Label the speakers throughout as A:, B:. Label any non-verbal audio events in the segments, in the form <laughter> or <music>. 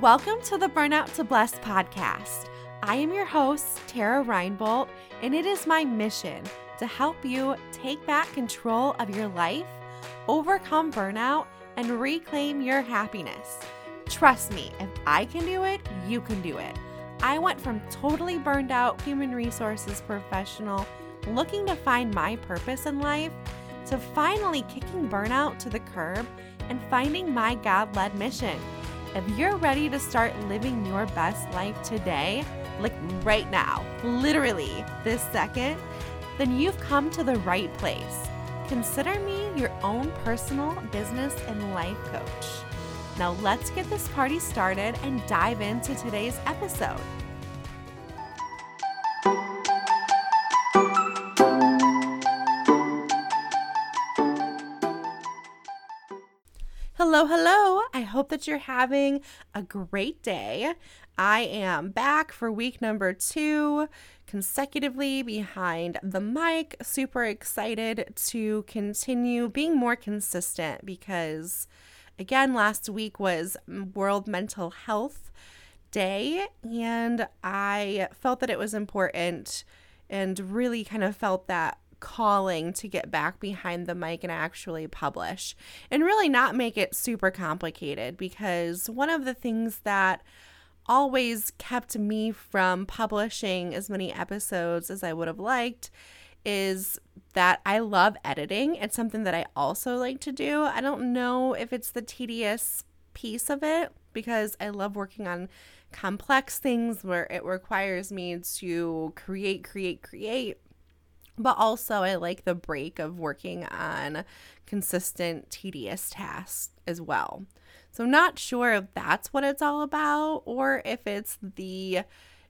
A: Welcome to the Burnout to Bless podcast. I am your host, Tara Reinbolt, and it is my mission to help you take back control of your life, overcome burnout, and reclaim your happiness. Trust me, if I can do it, you can do it. I went from totally burned out human resources professional looking to find my purpose in life to finally kicking burnout to the curb and finding my God led mission. If you're ready to start living your best life today, like right now, literally this second, then you've come to the right place. Consider me your own personal business and life coach. Now, let's get this party started and dive into today's episode. Hello, hello. I hope that you're having a great day. I am back for week number two, consecutively behind the mic. Super excited to continue being more consistent because, again, last week was World Mental Health Day, and I felt that it was important and really kind of felt that calling to get back behind the mic and actually publish and really not make it super complicated because one of the things that always kept me from publishing as many episodes as I would have liked is that I love editing. It's something that I also like to do. I don't know if it's the tedious piece of it because I love working on complex things where it requires me to create, create, create but also, I like the break of working on consistent, tedious tasks as well. So, I'm not sure if that's what it's all about or if it's the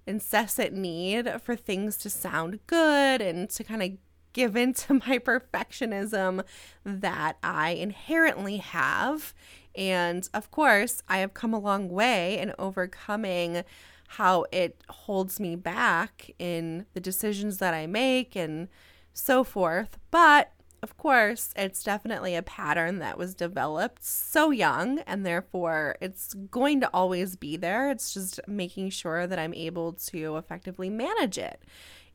A: incessant need for things to sound good and to kind of give <laughs> into my perfectionism that I inherently have. And of course, I have come a long way in overcoming how it holds me back in the decisions that I make and so forth. But of course, it's definitely a pattern that was developed so young, and therefore it's going to always be there. It's just making sure that I'm able to effectively manage it.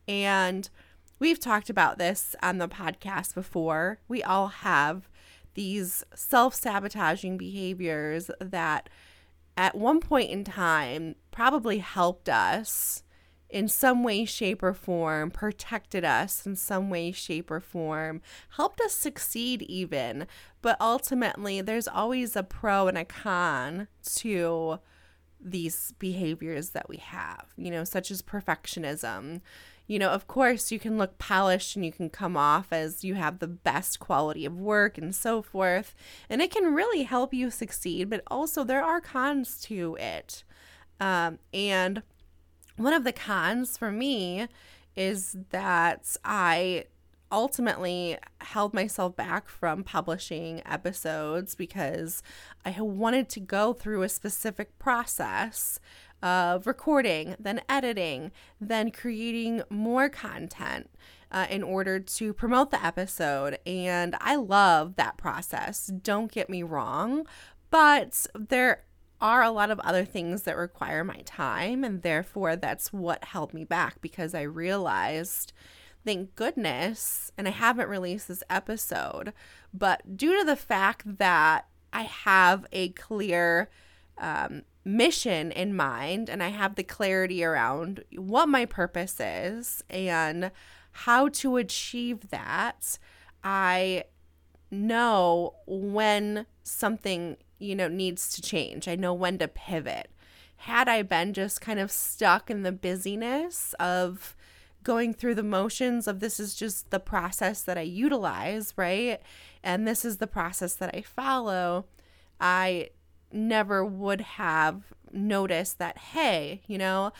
A: And we've talked about this on the podcast before. We all have these self sabotaging behaviors that at one point in time probably helped us in some way, shape, or form, protected us in some way, shape, or form, helped us succeed even. But ultimately, there's always a pro and a con to these behaviors that we have, you know, such as perfectionism. You know, of course, you can look polished and you can come off as you have the best quality of work and so forth. And it can really help you succeed, but also there are cons to it. Um, and one of the cons for me is that I ultimately held myself back from publishing episodes because I wanted to go through a specific process of recording, then editing, then creating more content. Uh, in order to promote the episode. And I love that process. Don't get me wrong, but there are a lot of other things that require my time. And therefore, that's what held me back because I realized, thank goodness, and I haven't released this episode, but due to the fact that I have a clear um, mission in mind and I have the clarity around what my purpose is and how to achieve that, I know when something, you know, needs to change. I know when to pivot. Had I been just kind of stuck in the busyness of going through the motions of this is just the process that I utilize, right? And this is the process that I follow, I never would have noticed that, hey, you know,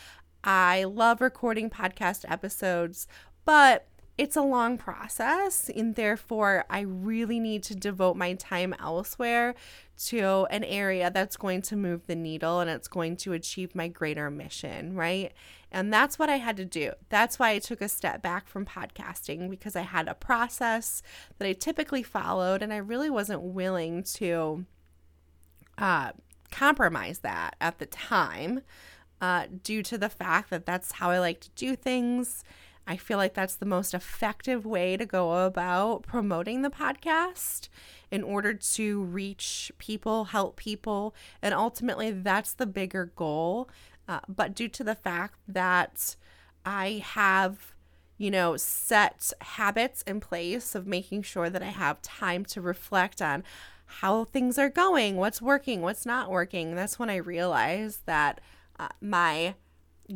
A: I love recording podcast episodes, but it's a long process, and therefore, I really need to devote my time elsewhere to an area that's going to move the needle and it's going to achieve my greater mission, right? And that's what I had to do. That's why I took a step back from podcasting because I had a process that I typically followed, and I really wasn't willing to uh, compromise that at the time uh, due to the fact that that's how I like to do things. I feel like that's the most effective way to go about promoting the podcast in order to reach people, help people, and ultimately that's the bigger goal. Uh, but due to the fact that I have, you know, set habits in place of making sure that I have time to reflect on how things are going, what's working, what's not working, that's when I realized that uh, my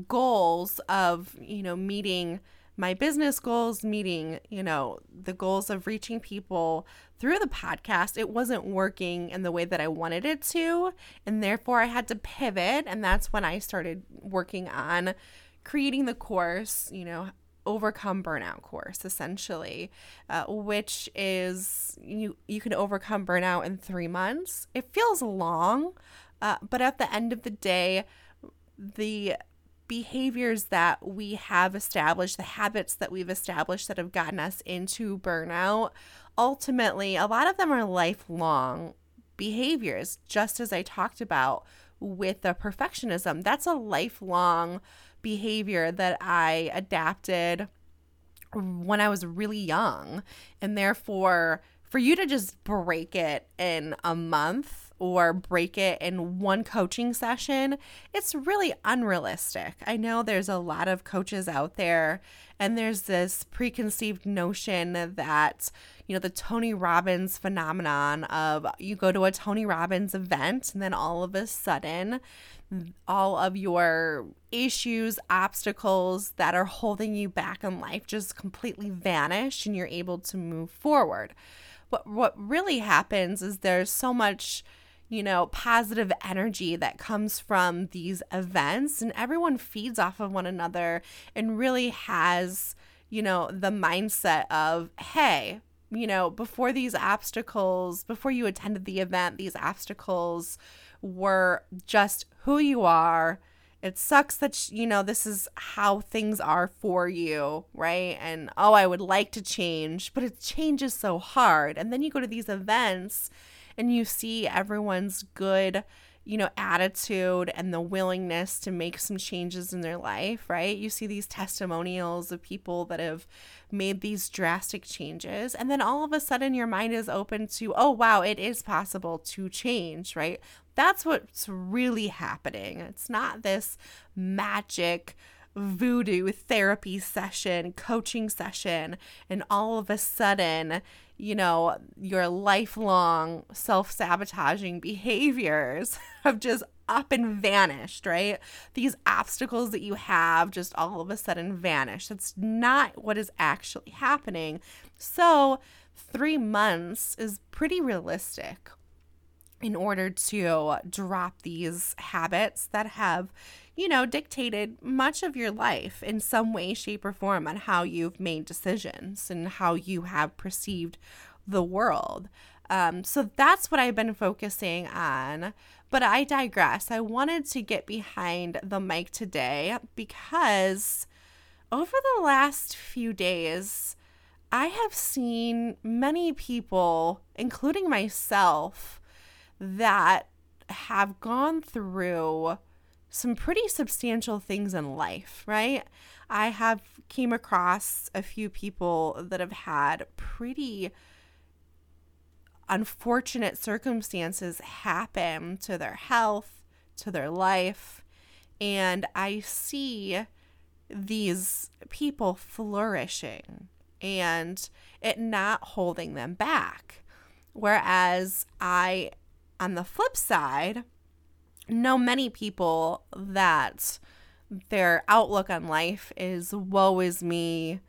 A: goals of, you know, meeting my business goals, meeting, you know, the goals of reaching people through the podcast, it wasn't working in the way that I wanted it to. And therefore, I had to pivot. And that's when I started working on creating the course, you know, overcome burnout course essentially uh, which is you you can overcome burnout in three months it feels long uh, but at the end of the day the behaviors that we have established, the habits that we've established that have gotten us into burnout, ultimately, a lot of them are lifelong behaviors, just as I talked about with the perfectionism. That's a lifelong behavior that I adapted when I was really young. And therefore, for you to just break it in a month or break it in one coaching session, it's really unrealistic. I know there's a lot of coaches out there, and there's this preconceived notion that, you know, the Tony Robbins phenomenon of you go to a Tony Robbins event, and then all of a sudden, all of your issues, obstacles that are holding you back in life just completely vanish and you're able to move forward. But what really happens is there's so much you know, positive energy that comes from these events, and everyone feeds off of one another and really has, you know, the mindset of, hey, you know, before these obstacles, before you attended the event, these obstacles were just who you are. It sucks that, you know, this is how things are for you, right? And oh, I would like to change, but it changes so hard. And then you go to these events and you see everyone's good you know, attitude and the willingness to make some changes in their life, right? You see these testimonials of people that have made these drastic changes. And then all of a sudden, your mind is open to, oh, wow, it is possible to change, right? That's what's really happening. It's not this magic voodoo therapy session, coaching session, and all of a sudden, you know, your lifelong self sabotaging behaviors <laughs> have just up and vanished, right? These obstacles that you have just all of a sudden vanish. That's not what is actually happening. So, three months is pretty realistic in order to drop these habits that have you know, dictated much of your life in some way, shape, or form on how you've made decisions and how you have perceived the world. Um, so that's what I've been focusing on. But I digress. I wanted to get behind the mic today because over the last few days, I have seen many people, including myself, that have gone through some pretty substantial things in life, right? I have came across a few people that have had pretty unfortunate circumstances happen to their health, to their life, and I see these people flourishing and it not holding them back. Whereas I, on the flip side, know many people that their outlook on life is woe is me.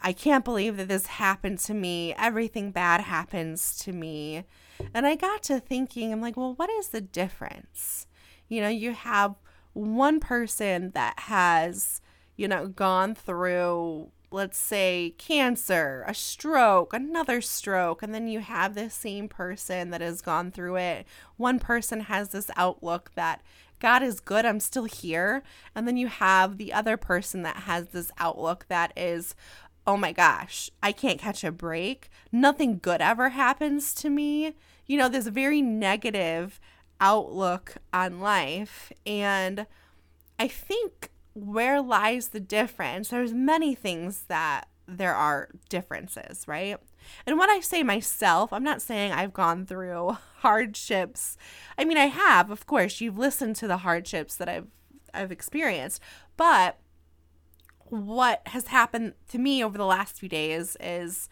A: I can't believe that this happened to me. Everything bad happens to me. And I got to thinking, I'm like, well, what is the difference? You know, you have one person that has, you know, gone through let's say cancer, a stroke, another stroke, and then you have this same person that has gone through it. One person has this outlook that God is good, I'm still here. And then you have the other person that has this outlook that is, oh my gosh, I can't catch a break. Nothing good ever happens to me. You know, this very negative outlook on life. And I think where lies the difference? There's many things that there are differences, right? And when I say myself, I'm not saying I've gone through <laughs> hardships. I mean, I have, of course. You've listened to the hardships that I've I've experienced, but what has happened to me over the last few days is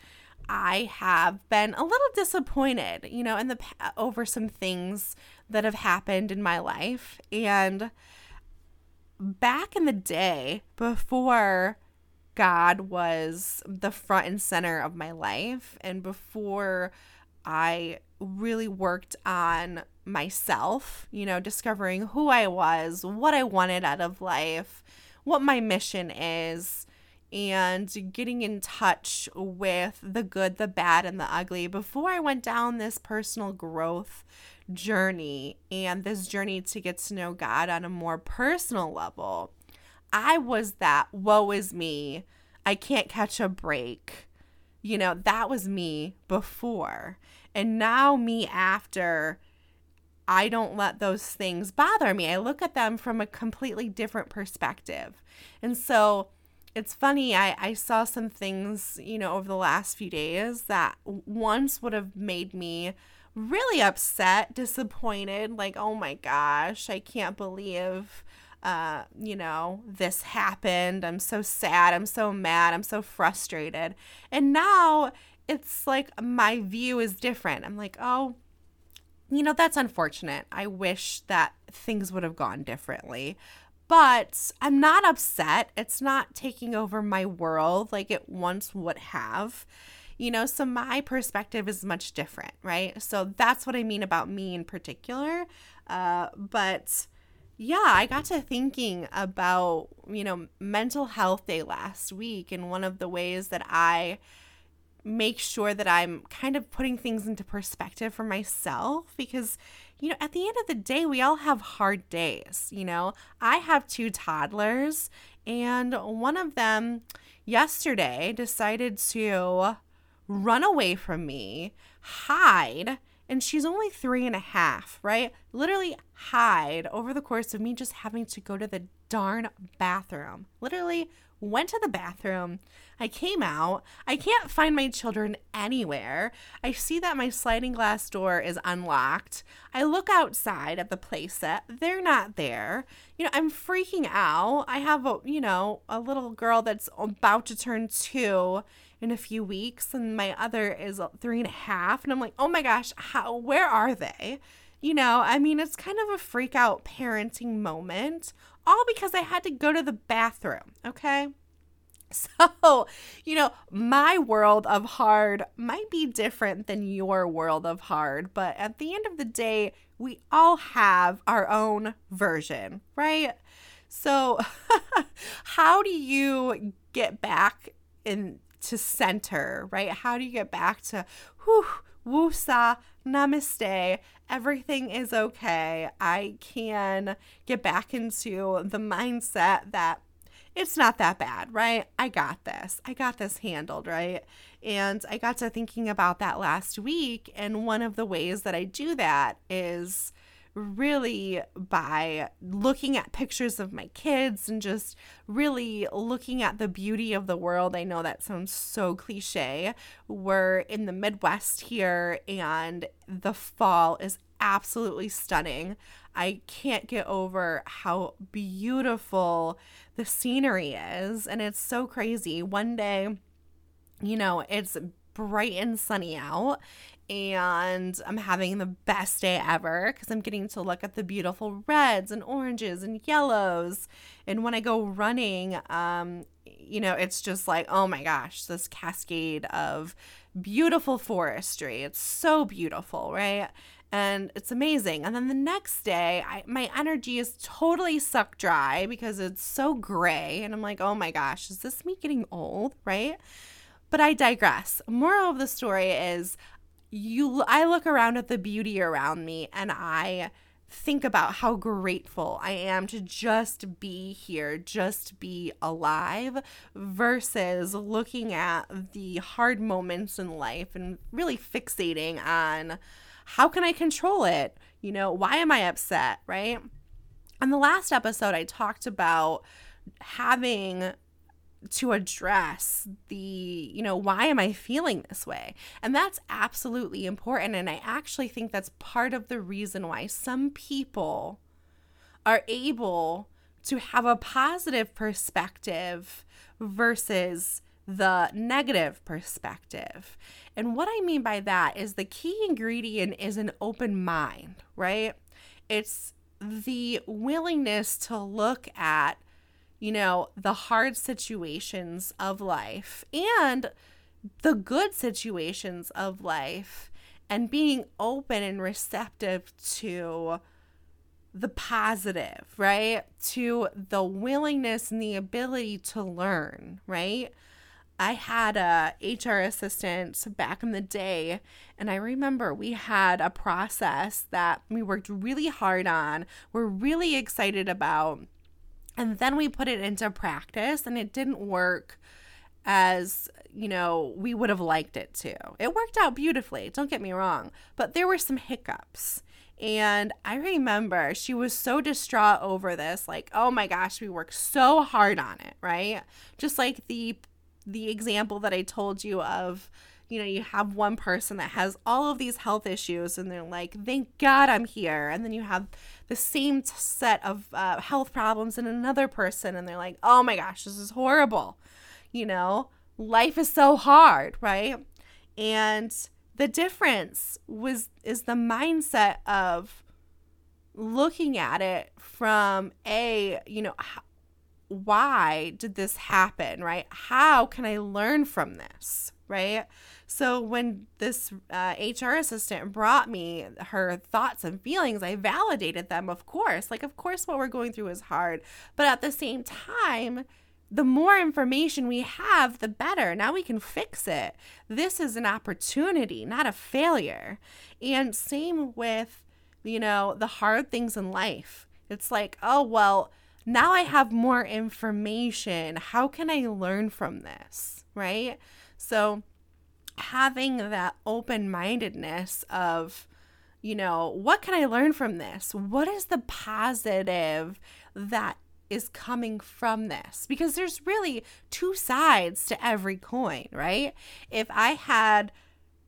A: I have been a little disappointed, you know, in the over some things that have happened in my life and back in the day before God was the front and center of my life and before I really worked on myself, you know, discovering who I was, what I wanted out of life, what my mission is, and getting in touch with the good, the bad, and the ugly before I went down this personal growth journey and this journey to get to know God on a more personal level. I was that woe is me. I can't catch a break. You know, that was me before. And now, me after, I don't let those things bother me. I look at them from a completely different perspective. And so, it's funny I, I saw some things you know over the last few days that once would have made me really upset, disappointed, like, oh my gosh, I can't believe, uh, you know, this happened. I'm so sad. I'm so mad. I'm so frustrated. And now it's like my view is different. I'm like, oh, you know, that's unfortunate. I wish that things would have gone differently. But I'm not upset. It's not taking over my world like it once would have you know? So my perspective is much different right? So that's what i mean about me in particular. Uh, but yeah i got to thinking about you know mental health day last week and one of the ways that i make sure that i'm kind of putting things into perspective for myself because you know at the end of the day we all have hard days you know i have two toddlers and one of them yesterday decided to run away from me, hide, and she's only three and a half, right? Literally hide over the course of me just having to go to the darn bathroom. Literally went to the bathroom. I came out. I can't find my children anywhere. I see that my sliding glass door is unlocked. I look outside at the playset. They're not there. You know, I'm freaking out. I have a, you know, a little girl that's about to turn two in a few weeks, and my other is three and a half. And I'm like, oh my gosh, how, where are they? You know, I mean, it's kind of a freak out parenting moment, all because I had to go to the bathroom, okay? <laughs> So, you know, my world of hard might be different than your world of hard, but at the end of the day, we all have our own version, right? So, <laughs> how do you get back into center, right? How do you get back to whew, woosah, namaste, everything is okay. I can get back into the mindset that it's not that bad, right? I got this. I got this handled, right? And I got to thinking about that last week. And one of the ways that I do that is really by looking at pictures of my kids and just really looking at the beauty of the world. I know that sounds so cliche. We're in the Midwest here, and the fall is absolutely stunning. I can't get over how beautiful the scenery is, and it's so crazy. One day, you know, it's bright and sunny out and I'm having the best day ever because I'm getting to look at the beautiful reds and oranges and yellows. And when I go running, um, you know, it's just like, oh my gosh, this cascade of beautiful forestry. It's so beautiful, right? And it's amazing. And then the next day, I, my energy is totally sucked dry because it's so gray. And I'm like, oh my gosh, is this me getting old, right? But I digress. Moral of the story is you I look around at the beauty around me and I think about how grateful I am to just be here, just be alive, versus looking at the hard moments in life and really fixating on how can I control it? You know, why am I upset, right? On the last episode, I talked about having to address the, you know, why am I feeling this way? And that's absolutely important. And I actually think that's part of the reason why some people are able to have a positive perspective versus the negative perspective. And what I mean by that is the key ingredient is an open mind, right? It's the willingness to look at, you know, the hard situations of life and the good situations of life and being open and receptive to the positive, right? To the willingness and the ability to learn, right? I had a HR assistant back in the day, and I remember we had a process that we worked really hard on, we're really excited about, and then we put it into practice, and it didn't work as you know we would have liked it to. It worked out beautifully, don't get me wrong, but there were some hiccups. And I remember she was so distraught over this, like, oh my gosh, we worked so hard on it, right? Just like the the example that I told you of, you know, you have one person that has all of these health issues and they're like, thank God I'm here. And then you have the same set of uh, health problems in another person and they're like, oh my gosh, this is horrible. You know, life is so hard, right? And the difference was is the mindset of looking at it from a you know why did this happen right how can i learn from this right so when this uh, hr assistant brought me her thoughts and feelings i validated them of course like of course what we're going through is hard but at the same time the more information we have, the better. Now we can fix it. This is an opportunity, not a failure. And same with, you know, the hard things in life. It's like, oh, well, now I have more information. How can I learn from this? Right? So, having that open mindedness of, you know, what can I learn from this? What is the positive that is coming from this because there's really two sides to every coin, right? If I had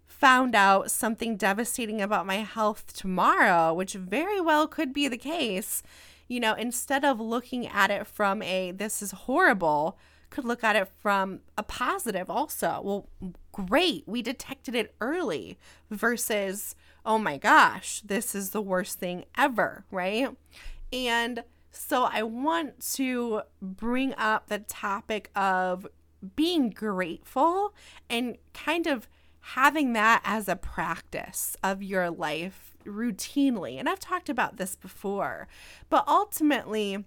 A: found out something devastating about my health tomorrow, which very well could be the case, you know, instead of looking at it from a this is horrible, could look at it from a positive also. Well, great, we detected it early versus, oh my gosh, this is the worst thing ever, right? And so I want to bring up the topic of being grateful and kind of having that as a practice of your life routinely. And I've talked about this before, but ultimately,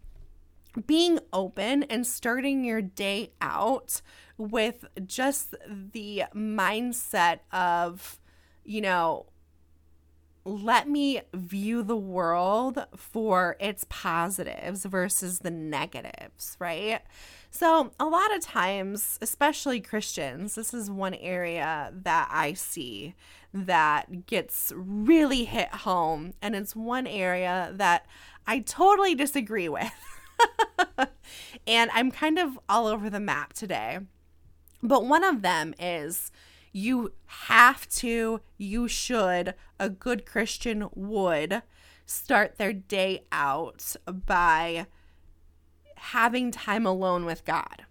A: being open and starting your day out with just the mindset of, you know, let me view the world for its positives versus the negatives, right? So, a lot of times, especially Christians, this is one area that I see that gets really hit home. And it's one area that I totally disagree <laughs> with. <laughs> and I'm kind of all over the map today. But one of them is you have to, you should, a good Christian would start their day out by having time alone with God.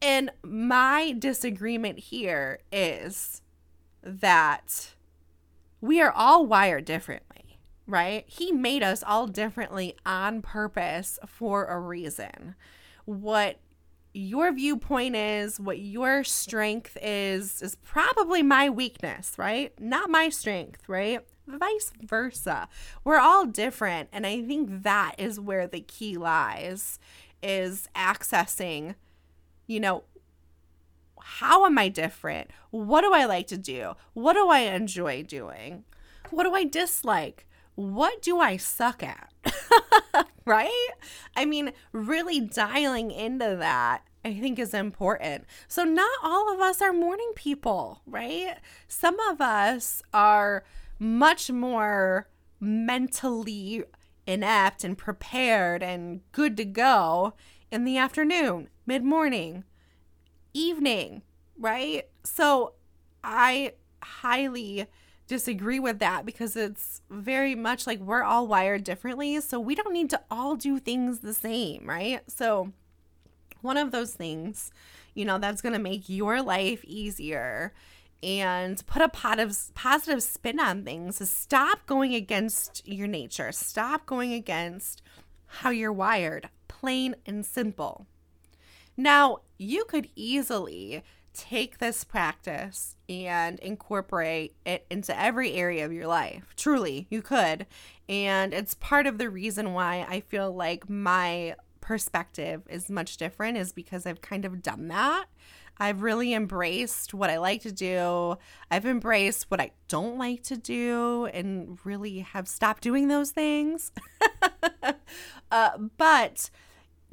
A: And my disagreement here is that we are all wired differently, right? He made us all differently on purpose for a reason. What your viewpoint is, what your strength is, is probably my weakness, right? Not my strength, right? Vice versa. We're all different. And I think that is where the key lies is accessing, you know, how am I different? What do I like to do? What do I enjoy doing? What do I dislike? What do I suck at? <laughs> right? I mean, really dialing into that I think is important. So, not all of us are morning people, right? Some of us are much more mentally inept and prepared and good to go in the afternoon, mid morning, evening, right? So I highly disagree with that because it's very much like we're all wired differently. So we don't need to all do things the same, right? So, one of those things, you know, that's going to make your life easier and put a positive positive spin on things is stop going against your nature. Stop going against how you're wired, plain and simple. Now, you could easily take this practice and incorporate it into every area of your life. Truly, you could. And it's part of the reason why I feel like my perspective is much different, is because I've kind of done that. I've really embraced what I like to do. I've embraced what I don't like to do and really have stopped doing those things. <laughs> uh, but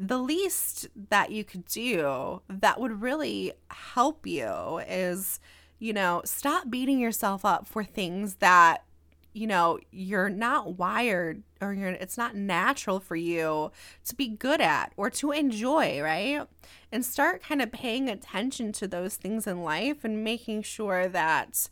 A: the least that you could do that would really help you is, you know, stop beating yourself up for things that, you know, you're not wired or you're it's not natural for you to be good at or to enjoy, right? And start kind of paying attention to those things in life and making sure that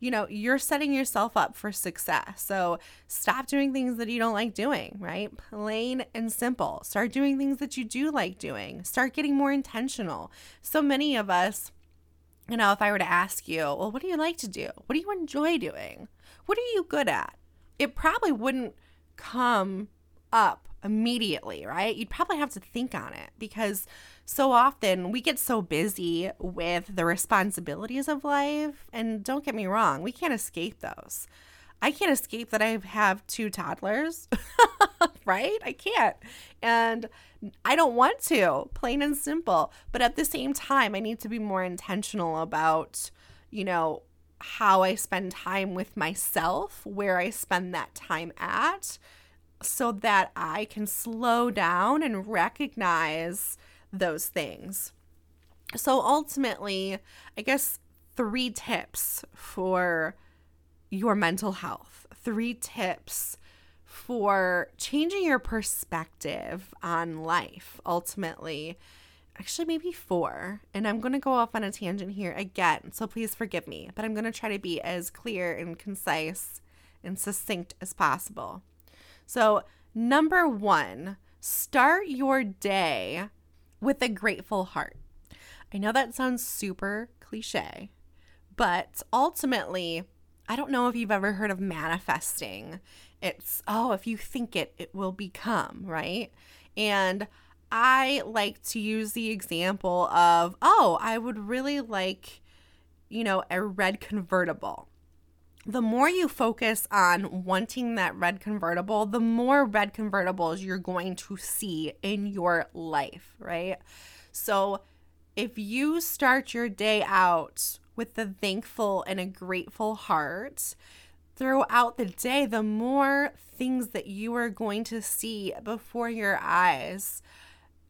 A: you know, you're setting yourself up for success. So stop doing things that you don't like doing, right? Plain and simple. Start doing things that you do like doing. Start getting more intentional. So many of us, you know, if I were to ask you, well, what do you like to do? What do you enjoy doing? What are you good at? It probably wouldn't come up immediately, right? You'd probably have to think on it because so often we get so busy with the responsibilities of life. And don't get me wrong, we can't escape those. I can't escape that I have two toddlers, <laughs> right? I can't. And I don't want to, plain and simple. But at the same time, I need to be more intentional about, you know, how I spend time with myself, where I spend that time at, so that I can slow down and recognize those things. So ultimately, I guess three tips for your mental health, three tips for changing your perspective on life ultimately. Actually, maybe four. And I'm going to go off on a tangent here again, so please forgive me, but I'm going to try to be as clear and concise and succinct as possible. So, number one, start your day with a grateful heart. I know that sounds super cliche, but ultimately, I don't know if you've ever heard of manifesting. It's, oh, if you think it, it will become, right? And I like to use the example of, oh, I would really like, you know, a red convertible the more you focus on wanting that red convertible, the more red convertibles you're going to see in your life, right? So if you start your day out with a thankful and a grateful heart, throughout the day, the more things that you are going to see before your eyes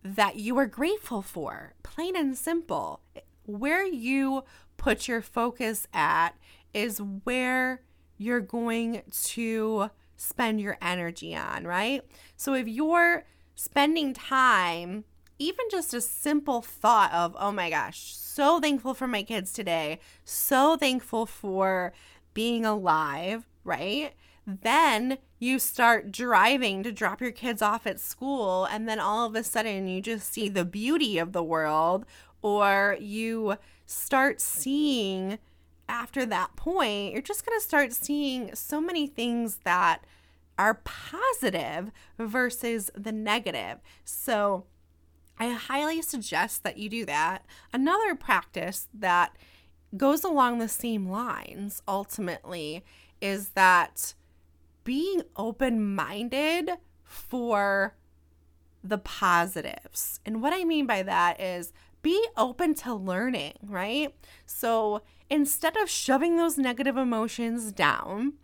A: that you are grateful for, plain and simple. Where you put your focus at is where you're going to spend your energy on, right? So if you're spending time, even just a simple thought of, oh my gosh, so thankful for my kids today, so thankful for being alive, right? Then you start driving to drop your kids off at school, and then all of a sudden you just see the beauty of the world, or you start seeing after that point, you're just going to start seeing so many things that are positive versus the negative. So, I highly suggest that you do that. Another practice that goes along the same lines ultimately is that being open minded for the positives. And what I mean by that is be open to learning, right? So instead of shoving those negative emotions down,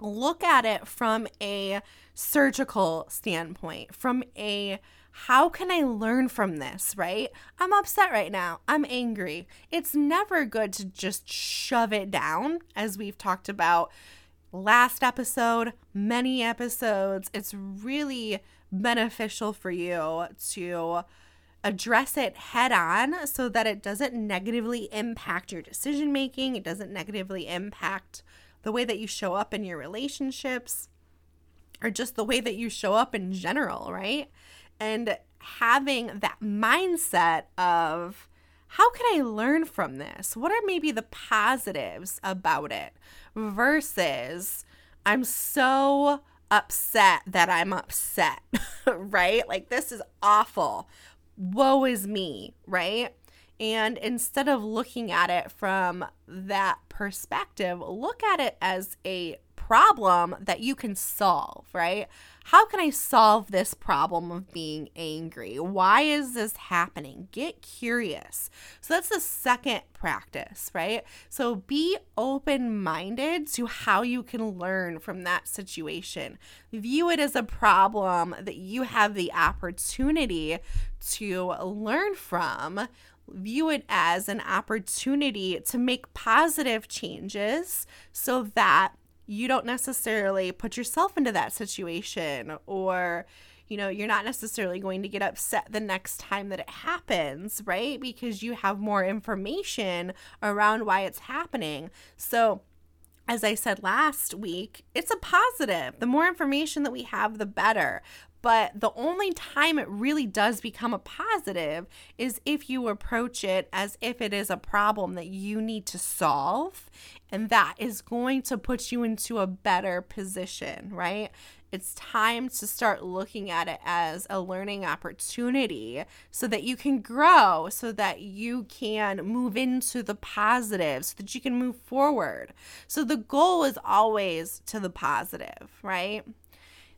A: look at it from a surgical standpoint, from a how can I learn from this, right? I'm upset right now. I'm angry. It's never good to just shove it down, as we've talked about last episode, many episodes, it's really beneficial for you to address it head on so that it doesn't negatively impact your decision making, it doesn't negatively impact the way that you show up in your relationships or just the way that you show up in general, right? And having that mindset of how can I learn from this? What are maybe the positives about it versus I'm so upset that I'm upset, <laughs> right? Like, this is awful. Woe is me, right? And instead of looking at it from that perspective, look at it as a problem that you can solve, right? How can I solve this problem of being angry? Why is this happening? Get curious. So that's the second practice, right? So be open minded to how you can learn from that situation. View it as a problem that you have the opportunity to learn from view it as an opportunity to make positive changes so that you don't necessarily put yourself into that situation or you know you're not necessarily going to get upset the next time that it happens right because you have more information around why it's happening so as I said last week, it's a positive. The more information that we have, the better. But the only time it really does become a positive is if you approach it as if it is a problem that you need to solve. And that is going to put you into a better position, right? It's time to start looking at it as a learning opportunity so that you can grow, so that you can move into the positive, so that you can move forward. So the goal is always to the positive, right?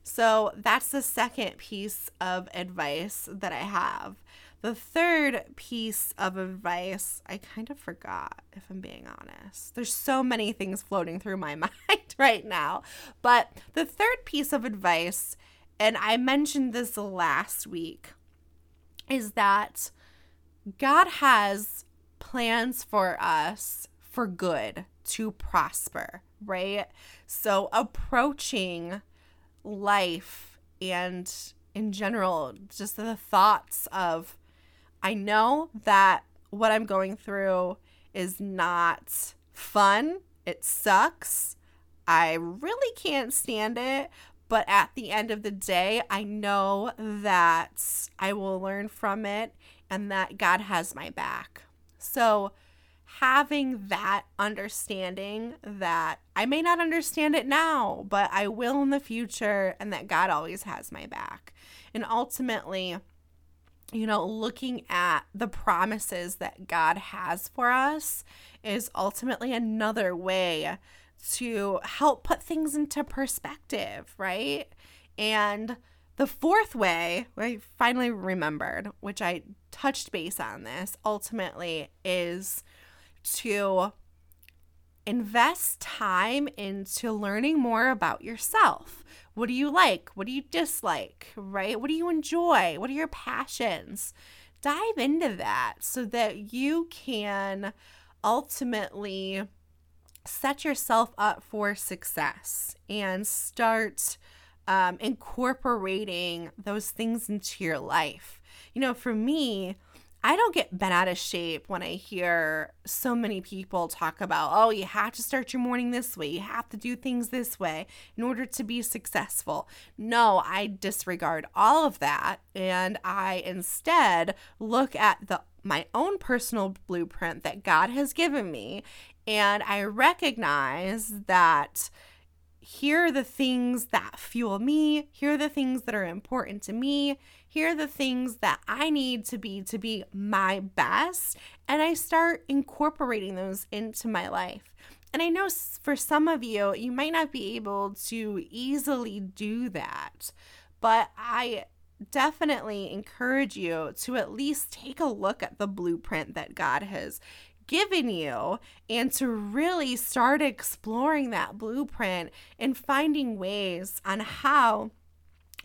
A: So that's the second piece of advice that I have. The third piece of advice, I kind of forgot, if I'm being honest. There's so many things floating through my <laughs> mind right now. But the third piece of advice, and I mentioned this last week, is that God has plans for us for good, to prosper, right? So approaching life and in general, just the thoughts of, I know that what I'm going through is not fun. It sucks. I really can't stand it. But at the end of the day, I know that I will learn from it and that God has my back. So, having that understanding that I may not understand it now, but I will in the future, and that God always has my back. And ultimately, you know, looking at the promises that God has for us is ultimately another way to help put things into perspective, right? And the fourth way, I finally remembered, which I touched base on this, ultimately is to invest time into learning more about yourself. What do you like? What do you dislike? Right? What do you enjoy? What are your passions? Dive into that so that you can ultimately set yourself up for success and start um, incorporating those things into your life. You know, for me, I don't get bent out of shape when I hear so many people talk about, oh, you have to start your morning this way. You have to do things this way in order to be successful. No, I disregard all of that. And I instead look at the my own personal blueprint that God has given me. And I recognize that here are the things that fuel me, here are the things that are important to me, here are the things that I need to be to be my best. And I start incorporating those into my life. And I know for some of you, you might not be able to easily do that, but I definitely encourage you to at least take a look at the blueprint that God has given you and to really start exploring that blueprint and finding ways on how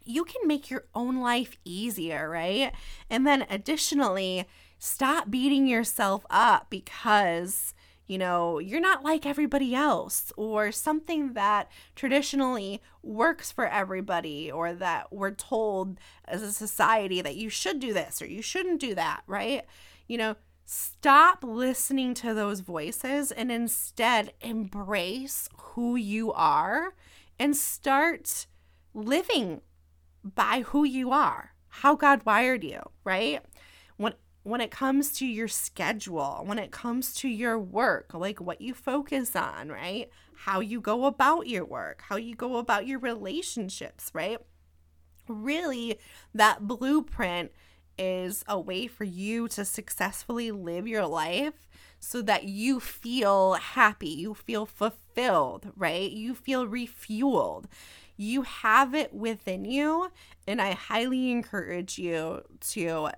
A: you can make your own life easier, right? And then additionally, stop beating yourself up because you know, you're not like everybody else, or something that traditionally works for everybody, or that we're told as a society that you should do this or you shouldn't do that, right? You know, stop listening to those voices and instead embrace who you are and start living by who you are, how God wired you, right? When when it comes to your schedule, when it comes to your work, like what you focus on, right? How you go about your work, how you go about your relationships, right? Really, that blueprint is a way for you to successfully live your life so that you feel happy, you feel fulfilled, right? You feel refueled. You have it within you, and I highly encourage you to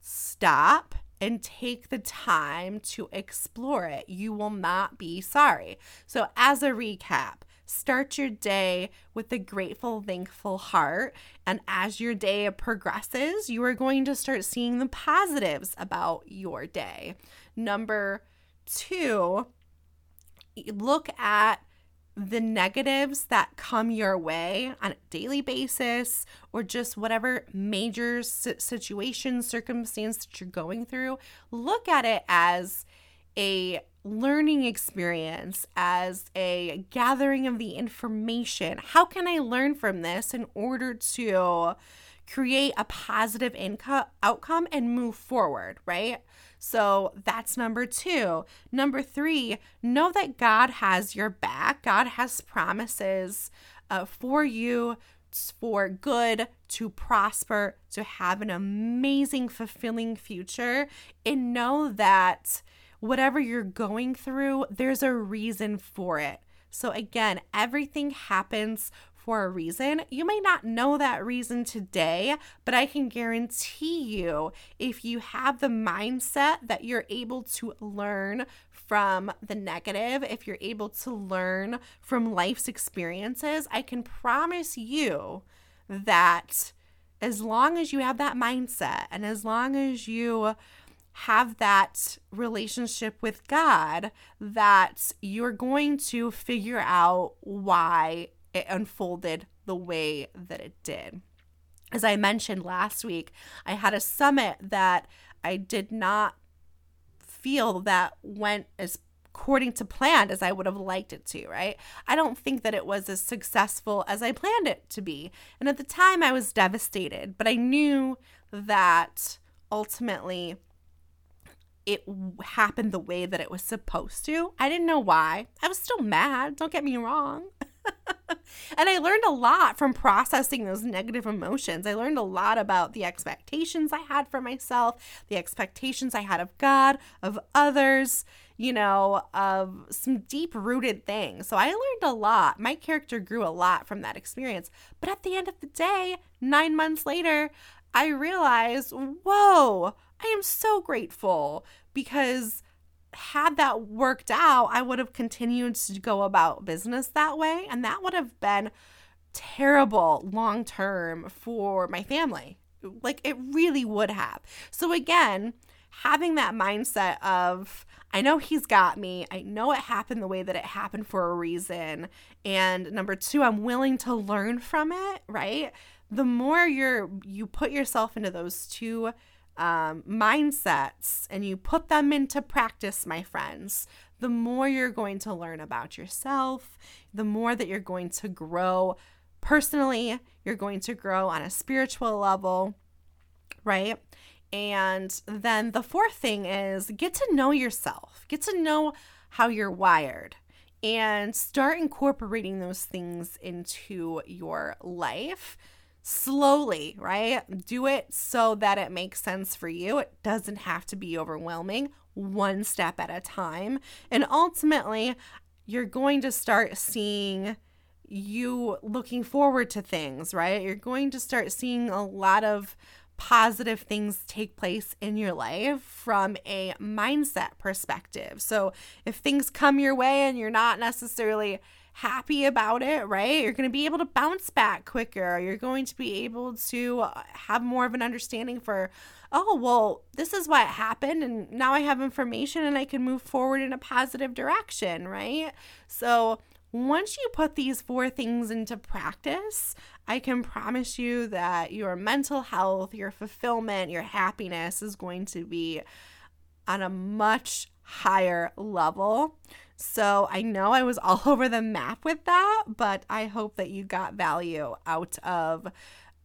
A: stop and take the time to explore it. You will not be sorry. So, as a recap, start your day with a grateful, thankful heart. And as your day progresses, you are going to start seeing the positives about your day. Number two, look at the negatives that come your way on a daily basis or just whatever major situation, circumstance that you're going through, look at it as a learning experience, as a gathering of the information. How can I learn from this in order to create a positive income outcome and move forward, right? So that's number two. Number three, know that God has your back. God has promises uh, for you for good, to prosper, to have an amazing, fulfilling future. And know that whatever you're going through, there's a reason for it. So, again, everything happens for a reason. You may not know that reason today, but I can guarantee you if you have the mindset that you're able to learn from the negative, if you're able to learn from life's experiences, I can promise you that as long as you have that mindset and as long as you have that relationship with God, that you're going to figure out why it unfolded the way that it did. As I mentioned last week, I had a summit that I did not feel that went as according to plan as I would have liked it to, right? I don't think that it was as successful as I planned it to be. And at the time, I was devastated, but I knew that ultimately it happened the way that it was supposed to. I didn't know why. I was still mad, don't get me wrong. <laughs> and I learned a lot from processing those negative emotions. I learned a lot about the expectations I had for myself, the expectations I had of God, of others, you know, of some deep rooted things. So I learned a lot. My character grew a lot from that experience. But at the end of the day, nine months later, I realized, whoa, I am so grateful because had that worked out, I would have continued to go about business that way. And that would have been terrible long term for my family. Like it really would have. So, again, having that mindset of, I know he's got me. I know it happened the way that it happened for a reason. And number two, I'm willing to learn from it, right? The more you're you put yourself into those two um, mindsets and you put them into practice, my friends, the more you're going to learn about yourself, the more that you're going to grow personally, you're going to grow on a spiritual level, right? And then the fourth thing is get to know yourself, get to know how you're wired, and start incorporating those things into your life slowly, right? Do it so that it makes sense for you. It doesn't have to be overwhelming, one step at a time. And ultimately, you're going to start seeing you looking forward to things, right? You're going to start seeing a lot of positive things take place in your life from a mindset perspective. So, if things come your way and you're not necessarily happy about it, right? You're going to be able to bounce back quicker. You're going to be able to uh, have more of an understanding for, oh, well, this is what happened. And now I have information and I can move forward in a positive direction, right? So, once you put these four things into practice, I can promise you that your mental health, your fulfillment, your happiness is going to be on a much higher level. So I know I was <laughs> all over the map with that, but I hope that you got value out of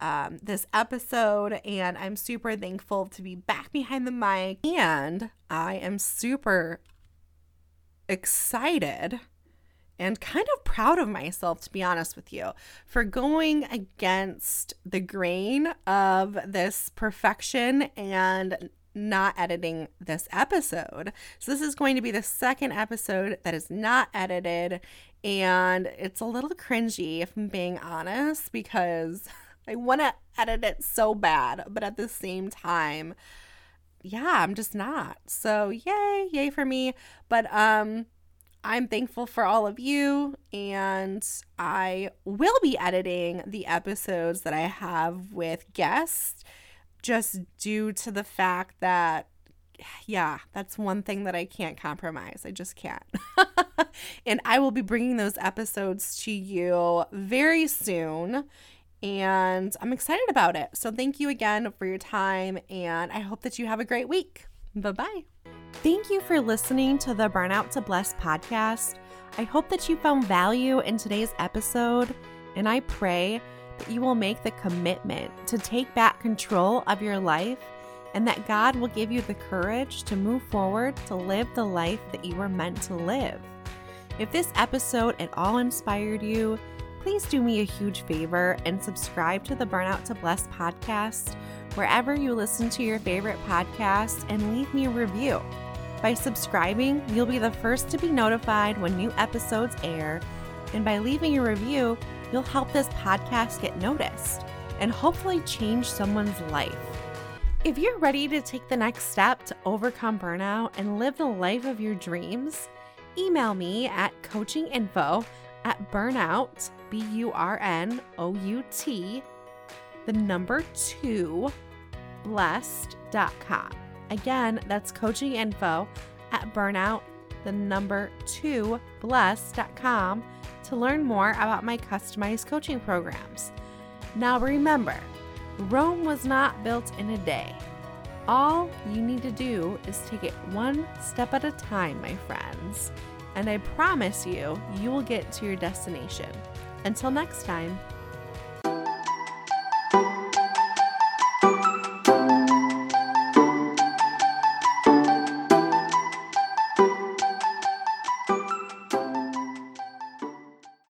A: um, this episode. And I'm super thankful to be back behind the mic. And I am super excited and kind of proud of myself, to be honest with you, for going against the grain of this perfection and not editing this episode. So, this is going to be the second episode that is not edited, and it's a little cringy if I'm being honest because <laughs> I want to edit it so bad, but at the same time, yeah, I'm just not. So, yay, yay for me. But, um, I'm thankful for all of you, and I will be editing the episodes that I have with guests just due to the fact that yeah, that's one thing that I can't compromise. I just can't. <laughs> and I will be bringing those episodes to you very soon. And I'm excited about it. So thank you again for your time. And I hope that you have a great week. Bye bye. Thank you for listening to the Burnout to Blessed podcast. I hope that you found value in today's episode. And I pray that you will make the commitment to take back control of your life and that God will give you the courage to move forward to live the life that you were meant to live. If this episode at all inspired you, please do me a huge favor and subscribe to the Burnout to Blessed podcast wherever you listen to your favorite podcast and leave me a review. By subscribing, you'll be the first to be notified when new episodes air, and by leaving a review, you'll help this podcast get noticed and hopefully change someone's life. If you're ready to take the next step to overcome burnout and live the life of your dreams, email me at coachinginfo at burnout, B U R N O U T, the number two, blessed.com. Again, that's coachinginfo at burnout, the number two, blessed.com to learn more about my customized coaching programs. Now remember, Rome was not built in a day. All you need to do is take it one step at a time, my friends, and I promise you, you will get to your destination. Until next time.